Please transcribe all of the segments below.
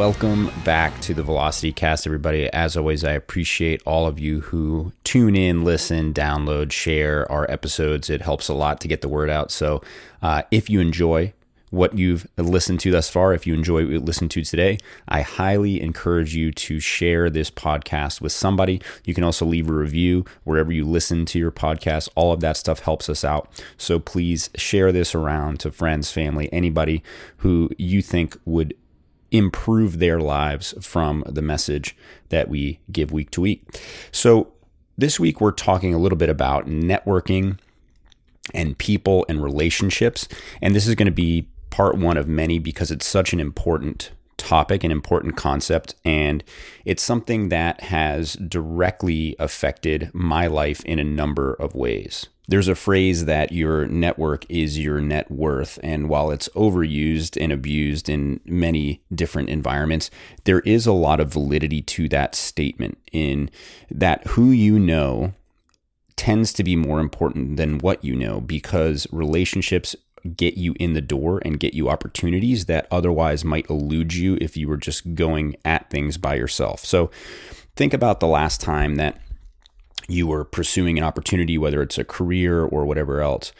Welcome back to the Velocity Cast, everybody. As always, I appreciate all of you who tune in, listen, download, share our episodes. It helps a lot to get the word out. So, uh, if you enjoy what you've listened to thus far, if you enjoy what you listened to today, I highly encourage you to share this podcast with somebody. You can also leave a review wherever you listen to your podcast. All of that stuff helps us out. So please share this around to friends, family, anybody who you think would improve their lives from the message that we give week to week. So, this week we're talking a little bit about networking and people and relationships. And this is going to be part one of many because it's such an important topic, an important concept, and it's something that has directly affected my life in a number of ways. There's a phrase that your network is your net worth, and while it's overused and abused in many different environments, there is a lot of validity to that statement in that who you know tends to be more important than what you know because relationships get you in the door and get you opportunities that otherwise might elude you if you were just going at things by yourself. So think about the last time that you were pursuing an opportunity, whether it's a career or whatever else.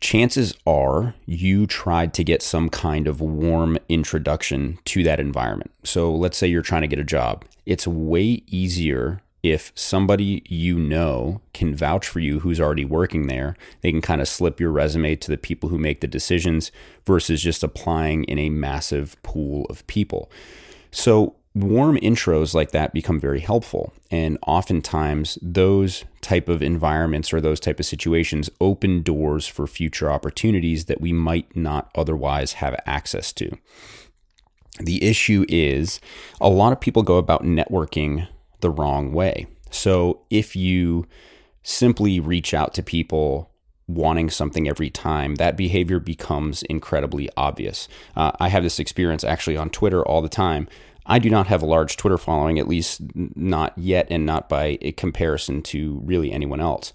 Chances are you tried to get some kind of warm introduction to that environment. So let's say you're trying to get a job. It's way easier if somebody you know can vouch for you who's already working there, they can kind of slip your resume to the people who make the decisions versus just applying in a massive pool of people. So, warm intros like that become very helpful and oftentimes those type of environments or those type of situations open doors for future opportunities that we might not otherwise have access to the issue is a lot of people go about networking the wrong way. So if you simply reach out to people wanting something every time, that behavior becomes incredibly obvious. Uh, I have this experience actually on Twitter all the time. I do not have a large Twitter following, at least not yet, and not by a comparison to really anyone else.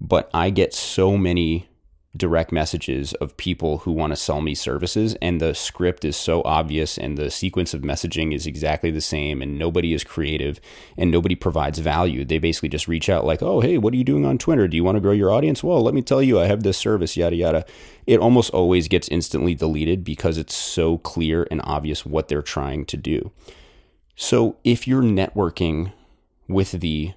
But I get so many direct messages of people who want to sell me services and the script is so obvious and the sequence of messaging is exactly the same and nobody is creative and nobody provides value. They basically just reach out like oh hey what are you doing on twitter? Do you want to grow your audience? Well let me tell you i have this service yada yada. It almost always gets instantly deleted because it's so clear and obvious what they're trying to do. So if you're networking with the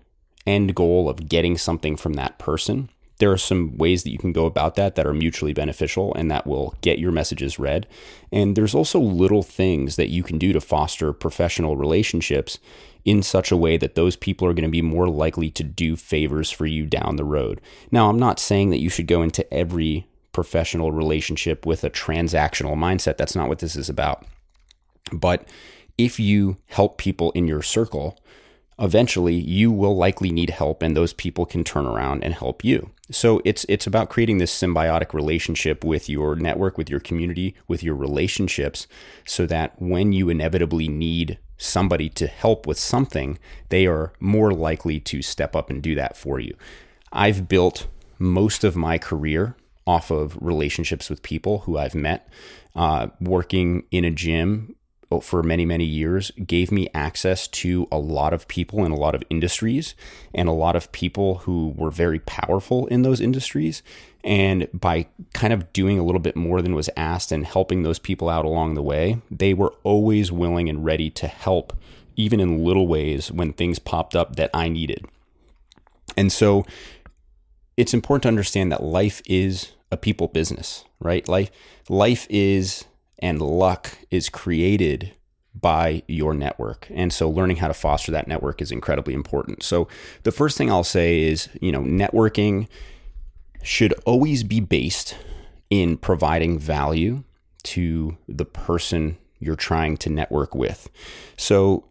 end goal of getting something from that person there are some ways that you can go about that that are mutually beneficial and that will get your messages read. And there's also little things that you can do to foster professional relationships in such a way that those people are going to be more likely to do favors for you down the road. Now, I'm not saying that you should go into every professional relationship with a transactional mindset. That's not what this is about. But if you help people in your circle, eventually you will likely need help and those people can turn around and help you. So it's it's about creating this symbiotic relationship with your network, with your community, with your relationships so that when you inevitably need somebody to help with something, they are more likely to step up and do that for you. I've built most of my career off of relationships with people who I've met. Uh, working in a gym Uh, for many, many years gave me access to a lot of people in a lot of industries and a lot of people who were very powerful in those industries. And by kind of doing a little bit more than was asked and helping those people out along the way, they were always willing and ready to help, even in little ways when things popped up that I needed. And so it's important to understand that life is a people business, right? Life life is and luck is created by your network. And so learning how to foster that network is incredibly important. So the first thing I'll say is, you know, networking should always be based in providing value to the person you're trying to network with. So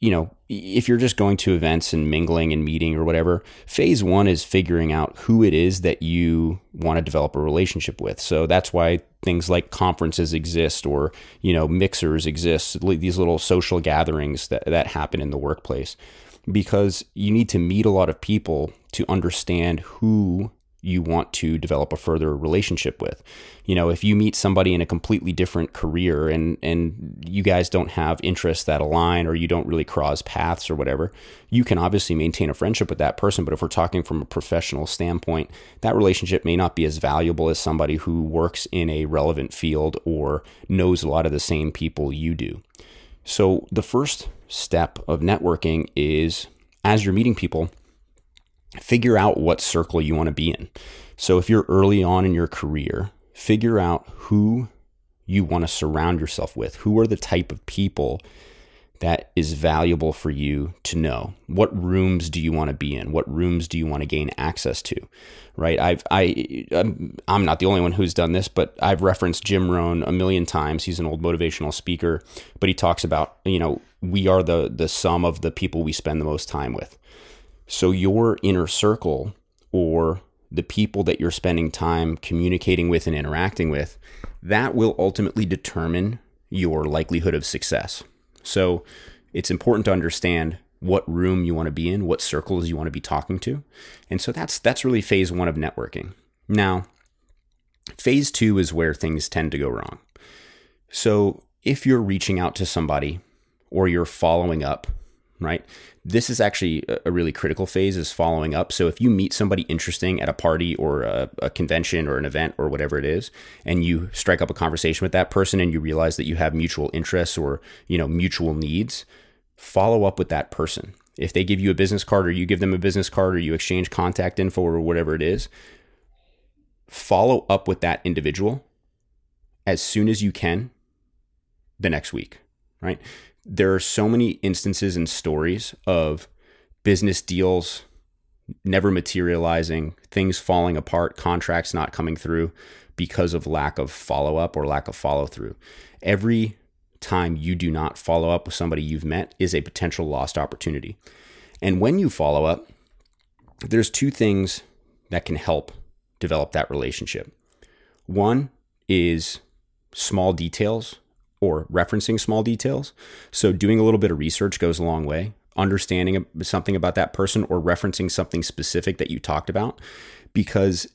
you know, if you're just going to events and mingling and meeting or whatever, phase one is figuring out who it is that you want to develop a relationship with. So that's why things like conferences exist or, you know, mixers exist, these little social gatherings that, that happen in the workplace, because you need to meet a lot of people to understand who you want to develop a further relationship with. You know, if you meet somebody in a completely different career and and you guys don't have interests that align or you don't really cross paths or whatever, you can obviously maintain a friendship with that person, but if we're talking from a professional standpoint, that relationship may not be as valuable as somebody who works in a relevant field or knows a lot of the same people you do. So, the first step of networking is as you're meeting people, figure out what circle you want to be in. So if you're early on in your career, figure out who you want to surround yourself with. Who are the type of people that is valuable for you to know? What rooms do you want to be in? What rooms do you want to gain access to? Right? I've I I'm, I'm not the only one who's done this, but I've referenced Jim Rohn a million times. He's an old motivational speaker, but he talks about, you know, we are the the sum of the people we spend the most time with. So your inner circle or the people that you're spending time communicating with and interacting with, that will ultimately determine your likelihood of success. So it's important to understand what room you want to be in, what circles you want to be talking to. And so that's that's really phase 1 of networking. Now, phase 2 is where things tend to go wrong. So, if you're reaching out to somebody or you're following up right? This is actually a really critical phase is following up. So if you meet somebody interesting at a party or a, a, convention or an event or whatever it is, and you strike up a conversation with that person and you realize that you have mutual interests or, you know, mutual needs, follow up with that person. If they give you a business card or you give them a business card or you exchange contact info or whatever it is, follow up with that individual as soon as you can the next week, right? There are so many instances and stories of business deals never materializing, things falling apart, contracts not coming through because of lack of follow up or lack of follow through. Every time you do not follow up with somebody you've met is a potential lost opportunity. And when you follow up, there's two things that can help develop that relationship. One is small details or referencing small details. So, doing a little bit of research goes a long way. Understanding something about that person or referencing something specific that you talked about. Because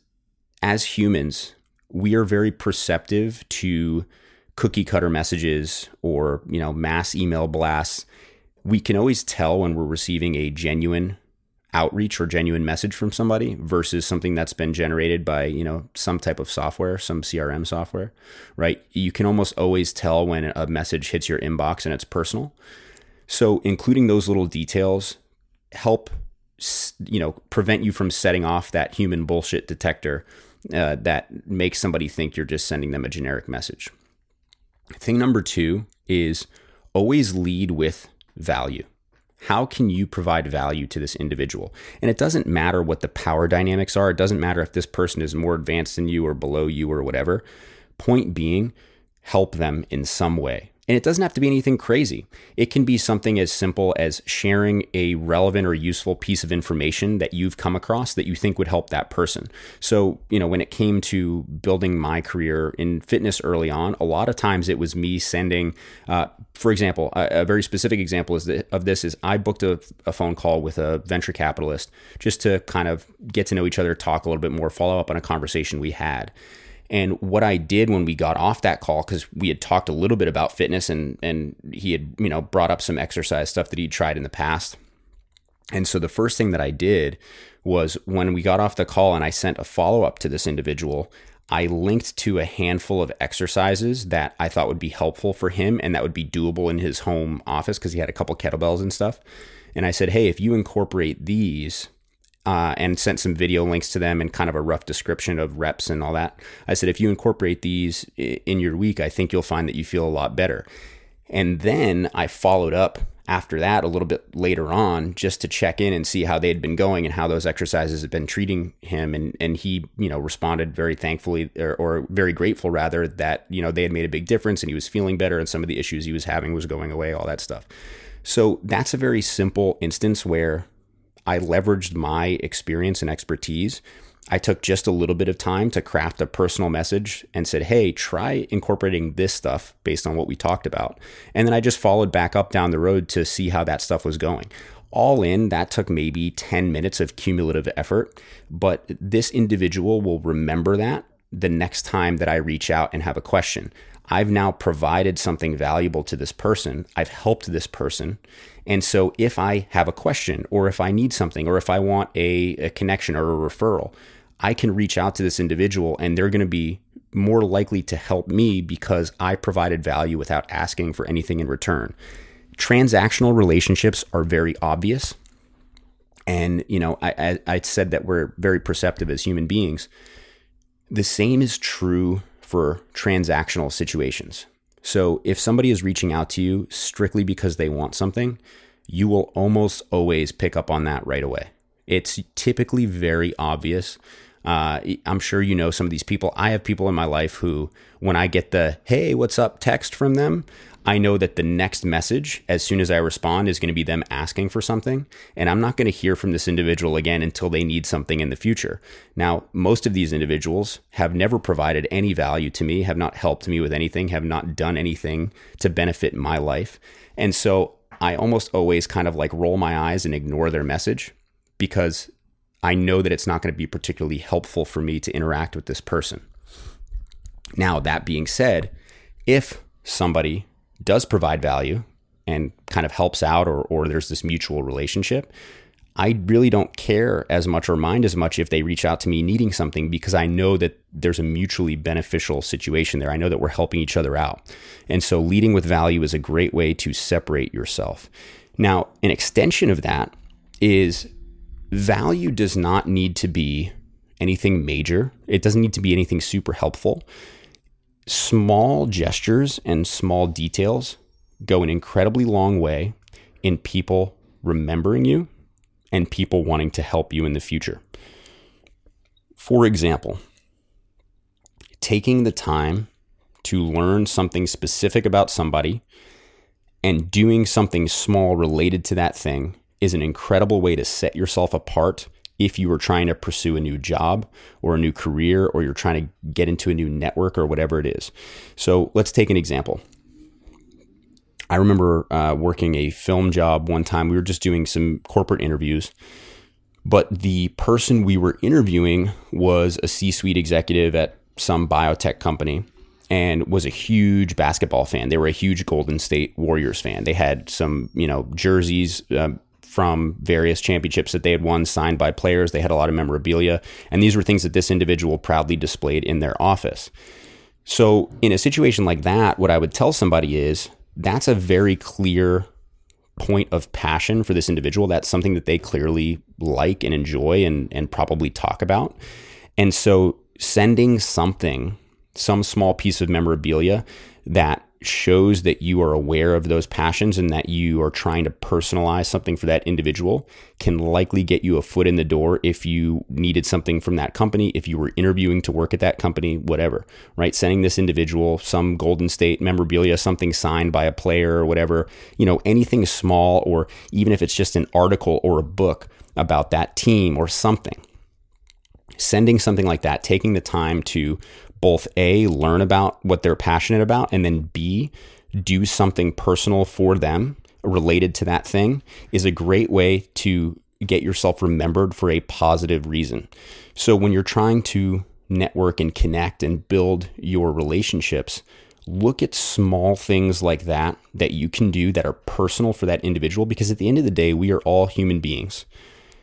as humans, we are very perceptive to cookie cutter messages or, you know, mass email blasts. We can always tell when we're receiving a genuine outreach or genuine message from somebody versus something that's been generated by you know some type of software some crm software right? You can almost always tell when a message hits your inbox and it's personal. So including those little details help you know prevent you from setting off that human bullshit detector uh, that makes somebody think you're just sending them a generic message. Thing number two is always lead with value how can you provide value to this individual? And it doesn't matter what the power dynamics are. It doesn't matter if this person is more advanced than you or below you or whatever. Point being, help them in some way. And it doesn't have to be anything crazy. It can be something as simple as sharing a relevant or useful piece of information that you've come across that you think would help that person. So, you know, when it came to building my career in fitness early on, a lot of times it was me sending, uh, for example, a, a, very specific example is of this is I booked a, a phone call with a venture capitalist just to kind of get to know each other, talk a little bit more, follow up on a conversation we had. And what I did when we got off that call, because we had talked a little bit about fitness and and he had, you know, brought up some exercise stuff that he'd tried in the past. And so the first thing that I did was when we got off the call and I sent a follow up to this individual, I linked to a handful of exercises that I thought would be helpful for him and that would be doable in his home office because he had a couple kettlebells and stuff. And I said, hey, if you incorporate these uh, and sent some video links to them and kind of a rough description of reps and all that. I said, if you incorporate these in your week, I think you'll find that you feel a lot better. And then I followed up after that a little bit later on just to check in and see how they had been going and how those exercises had been treating him and and he you know responded very thankfully or, or, very grateful rather that you know they had made a big difference and he was feeling better and some of the issues he was having was going away all that stuff so that's a very simple instance where I leveraged my experience and expertise. I took just a little bit of time to craft a personal message and said, hey, try incorporating this stuff based on what we talked about. And then I just followed back up down the road to see how that stuff was going. all in, that took maybe 10 minutes of cumulative effort, but this individual will remember that the next time that I reach out and have a question. I've now provided something valuable to this person. I've helped this person. And so if I have a question or if I need something or if I want a, a connection or a referral, I can reach out to this individual and they're going to be more likely to help me because I provided value without asking for anything in return. Transactional relationships are very obvious. And, you know, I, I, I said that we're very perceptive as human beings. The same is true for transactional situations. So if somebody is reaching out to you strictly because they want something, you will almost always pick up on that right away. It's typically very obvious. Uh, I'm sure you know some of these people. I have people in my life who, when I get the "Hey, what's up?" text from them, I know that the next message, as soon as I respond, is going to be them asking for something. And I'm not going to hear from this individual again until they need something in the future. Now, most of these individuals have never provided any value to me, have not helped me with anything, have not done anything to benefit my life. And so I almost always kind of like roll my eyes and ignore their message because I know that it's not going to be particularly helpful for me to interact with this person. Now, that being said, if somebody does provide value and kind of helps out or, or there's this mutual relationship, I really don't care as much or mind as much if they reach out to me needing something because I know that there's a mutually beneficial situation there. I know that we're helping each other out. And so leading with value is a great way to separate yourself. Now, an extension of that is value does not need to be anything major, it doesn't need to be anything super helpful small gestures and small details go an incredibly long way in people remembering you and people wanting to help you in the future. For example, taking the time to learn something specific about somebody and doing something small related to that thing is an incredible way to set yourself apart if you were trying to pursue a new job or a new career or you're trying to get into a new network or whatever it is. So let's take an example. I remember uh, working a film job one time. We were just doing some corporate interviews, but the person we were interviewing was a C suite executive at some biotech company and was a huge basketball fan. They were a huge Golden State Warriors fan. They had some, you know, jerseys, um, from various championships that they had won signed by players. They had a lot of memorabilia, and these were things that this individual proudly displayed in their office. So, in a situation like that, what I would tell somebody is that's a very clear point of passion for this individual. That's something that they clearly like and enjoy and, and probably talk about. And so, sending something, some small piece of memorabilia that shows that you are aware of those passions and that you are trying to personalize something for that individual can likely get you a foot in the door if you needed something from that company, if you were interviewing to work at that company, whatever, right? Sending this individual some Golden State memorabilia, something signed by a player or whatever, you know, anything small, or even if it's just an article or a book about that team or something. Sending something like that, taking the time to both A, learn about what they're passionate about, and then B, do something personal for them related to that thing is a great way to get yourself remembered for a positive reason. So when you're trying to network and connect and build your relationships, look at small things like that that you can do that are personal for that individual because at the end of the day, we are all human beings.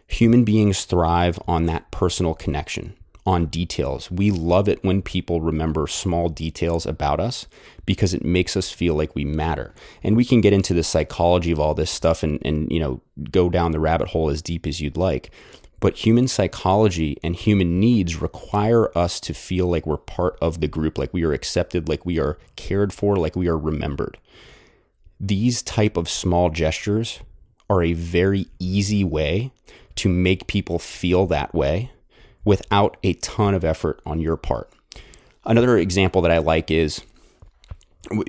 Human beings thrive on that personal connection on details. We love it when people remember small details about us because it makes us feel like we matter. And we can get into the psychology of all this stuff and, and you know go down the rabbit hole as deep as you'd like. But human psychology and human needs require us to feel like we're part of the group, like we are accepted, like we are cared for, like we are remembered. These type of small gestures are a very easy way to make people feel that way without a ton of effort on your part. Another example that I like is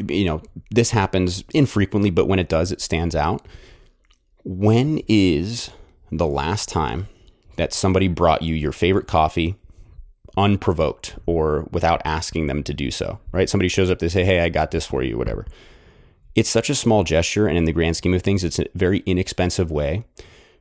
you know, this happens infrequently, but when it does, it stands out. When is the last time that somebody brought you your favorite coffee unprovoked or without asking them to do so, right? Somebody shows up, they say, Hey, I got this for you, whatever. It's such a small gesture, and in the grand scheme of things, it's a very inexpensive way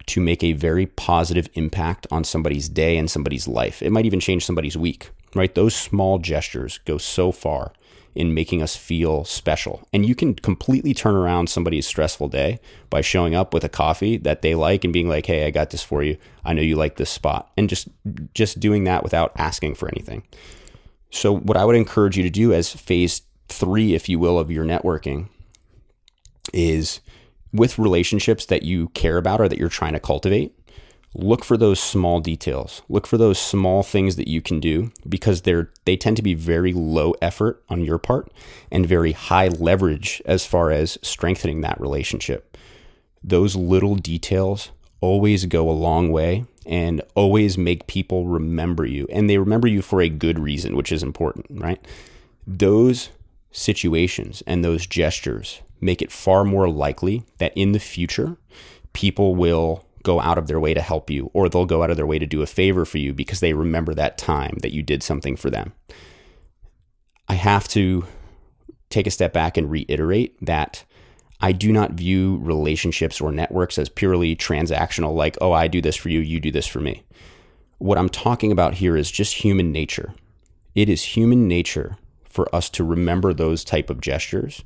to make a very positive impact on somebody's day and somebody's life. It might even change somebody's week, right? Those small gestures go so far in making us feel special. And you can completely turn around somebody's stressful day by showing up with a coffee that they like and being like, "Hey, I got this for you. I know you like this spot." And just just doing that without asking for anything. So what I would encourage you to do as phase 3 if you will of your networking is with relationships that you care about or that you're trying to cultivate, look for those small details. Look for those small things that you can do because they're they tend to be very low effort on your part and very high leverage as far as strengthening that relationship. Those little details always go a long way and always make people remember you and they remember you for a good reason, which is important, right? Those situations and those gestures make it far more likely that in the future people will go out of their way to help you or they'll go out of their way to do a favor for you because they remember that time that you did something for them. I have to take a step back and reiterate that I do not view relationships or networks as purely transactional, like, oh, I do this for you, you do this for me. What I'm talking about here is just human nature. It is human nature for us to remember those type of gestures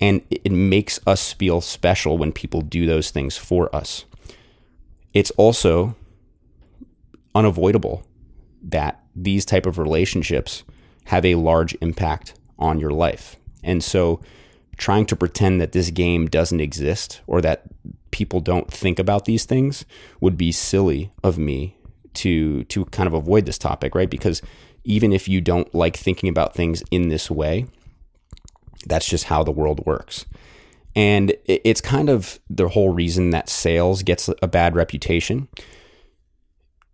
and it makes us feel special when people do those things for us it's also unavoidable that these type of relationships have a large impact on your life. And so trying to pretend that this game doesn't exist or that people don't think about these things would be silly of me to to kind of avoid this topic, right? Because even if you don't like thinking about things in this way, that's just how the world works. And it's kind of the whole reason that sales gets a bad reputation.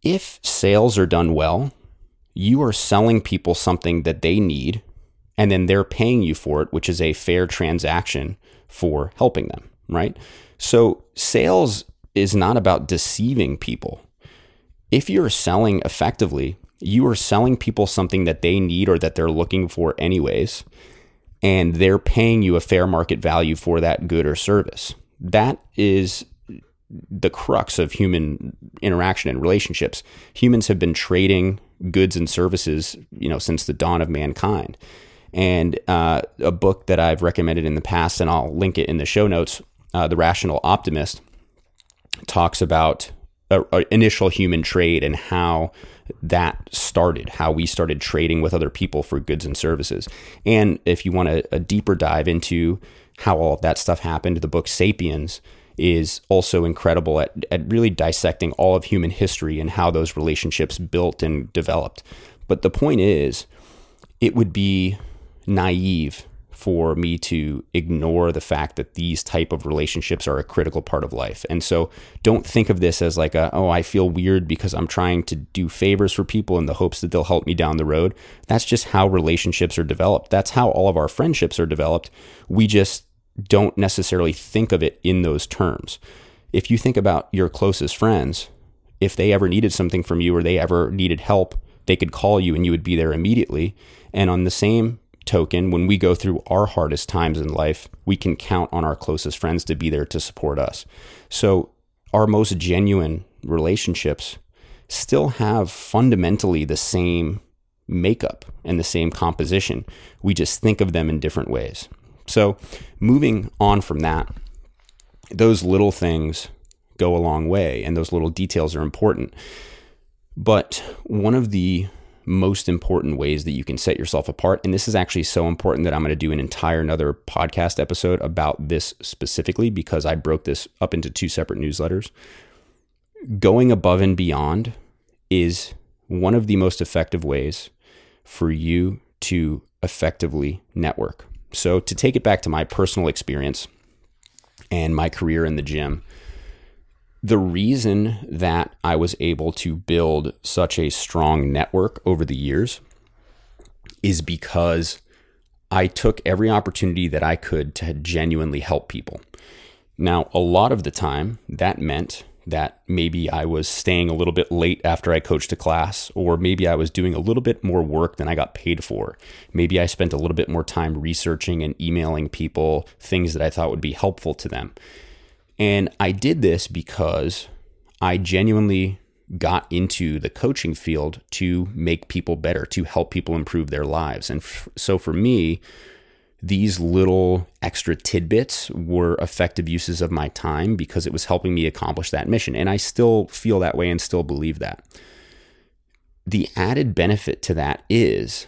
If sales are done well, you are selling people something that they need, and then they're paying you for it, which is a fair transaction for helping them, right? So, sales is not about deceiving people. If you're selling effectively, you are selling people something that they need or that they're looking for, anyways and they're paying you a fair market value for that good or service. That is the crux of human interaction and relationships. Humans have been trading goods and services, you know, since the dawn of mankind. And uh, a book that I've recommended in the past, and I'll link it in the show notes, uh, "The Rational Optimist," talks about a, a initial human trade and how that started, how we started trading with other people for goods and services. And if you want a, a deeper dive into how all of that stuff happened, the book Sapiens is also incredible at, at really dissecting all of human history and how those relationships built and developed. But the point is, it would be naive for me to ignore the fact that these type of relationships are a critical part of life. And so don't think of this as like a oh I feel weird because I'm trying to do favors for people in the hopes that they'll help me down the road. That's just how relationships are developed. That's how all of our friendships are developed. We just don't necessarily think of it in those terms. If you think about your closest friends, if they ever needed something from you or they ever needed help, they could call you and you would be there immediately. And on the same token, when we go through our hardest times in life, we can count on our closest friends to be there to support us. So, our most genuine relationships still have fundamentally the same makeup and the same composition. We just think of them in different ways. So, moving on from that, those little things go a long way and those little details are important. But one of the most important ways that you can set yourself apart. And this is actually so important that I'm going to do an entire another podcast episode about this specifically because I broke this up into two separate newsletters. Going above and beyond is one of the most effective ways for you to effectively network. So, to take it back to my personal experience and my career in the gym, the reason that I was able to build such a strong network over the years is because I took every opportunity that I could to genuinely help people. Now, a lot of the time, that meant that maybe I was staying a little bit late after I coached a class, or maybe I was doing a little bit more work than I got paid for. Maybe I spent a little bit more time researching and emailing people things that I thought would be helpful to them. And I did this because I genuinely got into the coaching field to make people better, to help people improve their lives. And f- so for me, these little extra tidbits were effective uses of my time because it was helping me accomplish that mission. And I still feel that way and still believe that. The added benefit to that is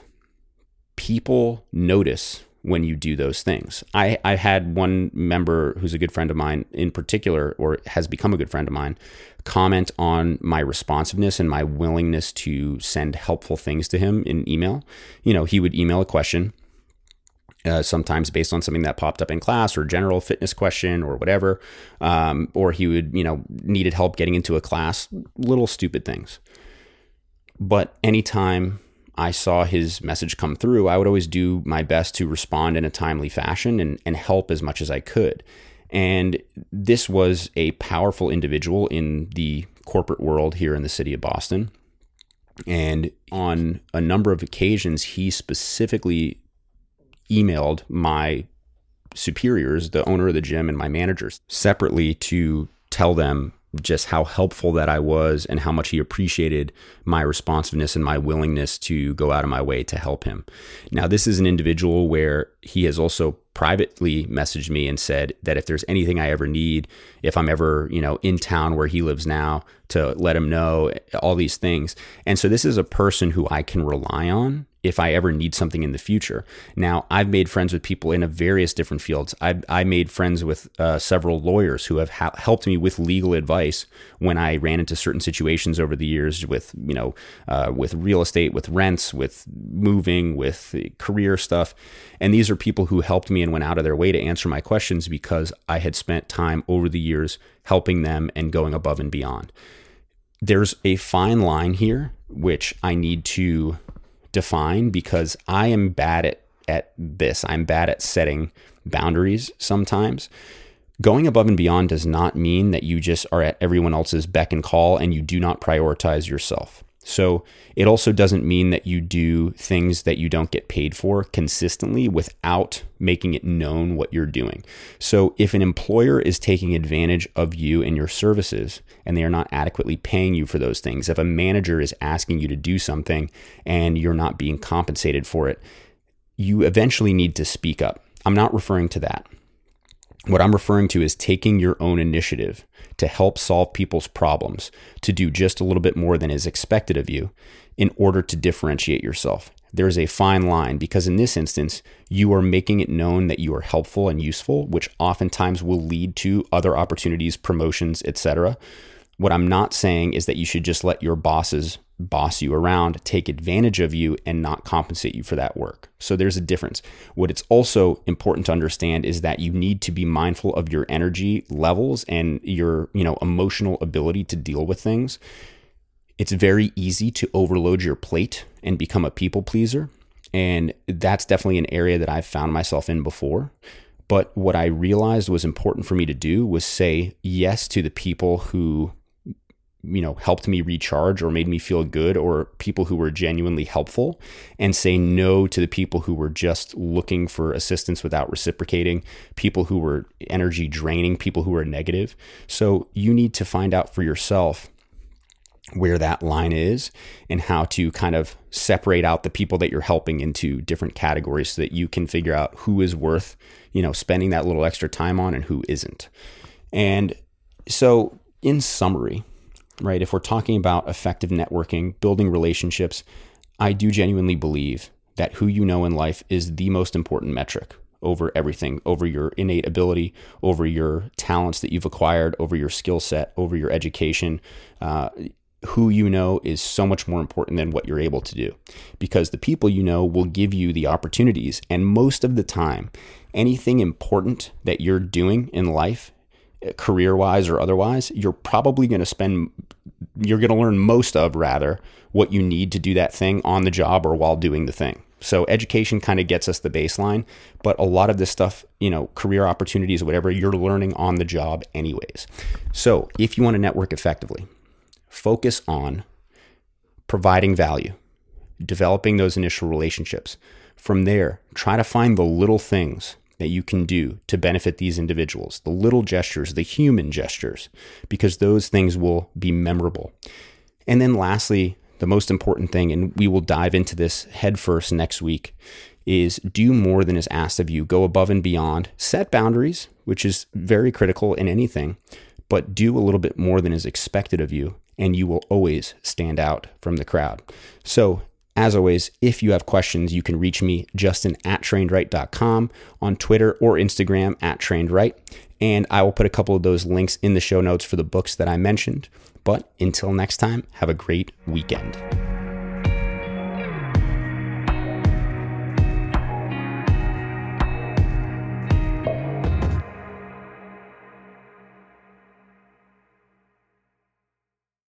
people notice when you do those things. I, I had one member who's a good friend of mine in particular, or has become a good friend of mine, comment on my responsiveness and my willingness to send helpful things to him in email. You know, he would email a question uh, sometimes based on something that popped up in class or general fitness question or whatever. Um, or he would, you know, needed help getting into a class, little stupid things. But anytime I saw his message come through, I would always do my best to respond in a timely fashion and, and help as much as I could. And this was a powerful individual in the corporate world here in the city of Boston. And on a number of occasions, he specifically emailed my superiors, the owner of the gym and my managers, separately to tell them just how helpful that I was and how much he appreciated my responsiveness and my willingness to go out of my way to help him. Now, this is an individual where he has also privately messaged me and said that if there's anything I ever need, if I'm ever, you know, in town where he lives now, to let him know all these things. And so this is a person who I can rely on if I ever need something in the future. Now, I've made friends with people in a various different fields. I, I made friends with uh, several lawyers who have ha- helped me with legal advice when I ran into certain situations over the years with, you know, uh, with real estate, with rents, with moving, with career stuff. And these are people who helped me and went out of their way to answer my questions because I had spent time over the years helping them and going above and beyond. There's a fine line here, which I need to define because I am bad at, at this. I'm bad at setting boundaries sometimes. Going above and beyond does not mean that you just are at everyone else's beck and call and you do not prioritize yourself. So it also doesn't mean that you do things that you don't get paid for consistently without making it known what you're doing. So if an employer is taking advantage of you and your services and they are not adequately paying you for those things, if a manager is asking you to do something and you're not being compensated for it, you eventually need to speak up. I'm not referring to that. What I'm referring to is taking your own initiative to help solve people's problems, to do just a little bit more than is expected of you in order to differentiate yourself. There is a fine line because in this instance, you are making it known that you are helpful and useful, which oftentimes will lead to other opportunities, promotions, etc. What I'm not saying is that you should just let your bosses boss you around, take advantage of you, and not compensate you for that work. So there's a difference. What it's also important to understand is that you need to be mindful of your energy levels and your, you know, emotional ability to deal with things. It's very easy to overload your plate and become a people pleaser. And that's definitely an area that I've found myself in before. But what I realized was important for me to do was say yes to the people who you know helped me recharge or made me feel good or people who were genuinely helpful and say no to the people who were just looking for assistance without reciprocating people who were energy draining people who were negative. So you need to find out for yourself where that line is and how to kind of separate out the people that you're helping into different categories so that you can figure out who is worth you know spending that little extra time on and who isn't. And so in summary right? If we're talking about effective networking, building relationships, I do genuinely believe that who you know in life is the most important metric over everything, over your innate ability, over your talents that you've acquired, over your skill set, over your education. Uh, who you know is so much more important than what you're able to do because the people you know will give you the opportunities. And most of the time, anything important that you're doing in life career wise or otherwise, you're probably going to spend, you're going to learn most of rather what you need to do that thing on the job or while doing the thing. So education kind of gets us the baseline, but a lot of this stuff, you know, career opportunities, whatever, you're learning on the job anyways. So if you want to network effectively, focus on providing value, developing those initial relationships. From there, try to find the little things that you can do to benefit these individuals, the little gestures, the human gestures, because those things will be memorable. And then lastly, the most important thing, and we will dive into this headfirst next week, is do more than is asked of you. Go above and beyond. Set boundaries, which is very critical in anything, but do a little bit more than is expected of you, and you will always stand out from the crowd. So, as always, if you have questions, you can reach me, Justin at trainedwright.com, on Twitter or Instagram at trainedwright. And I will put a couple of those links in the show notes for the books that I mentioned. But until next time, have a great weekend.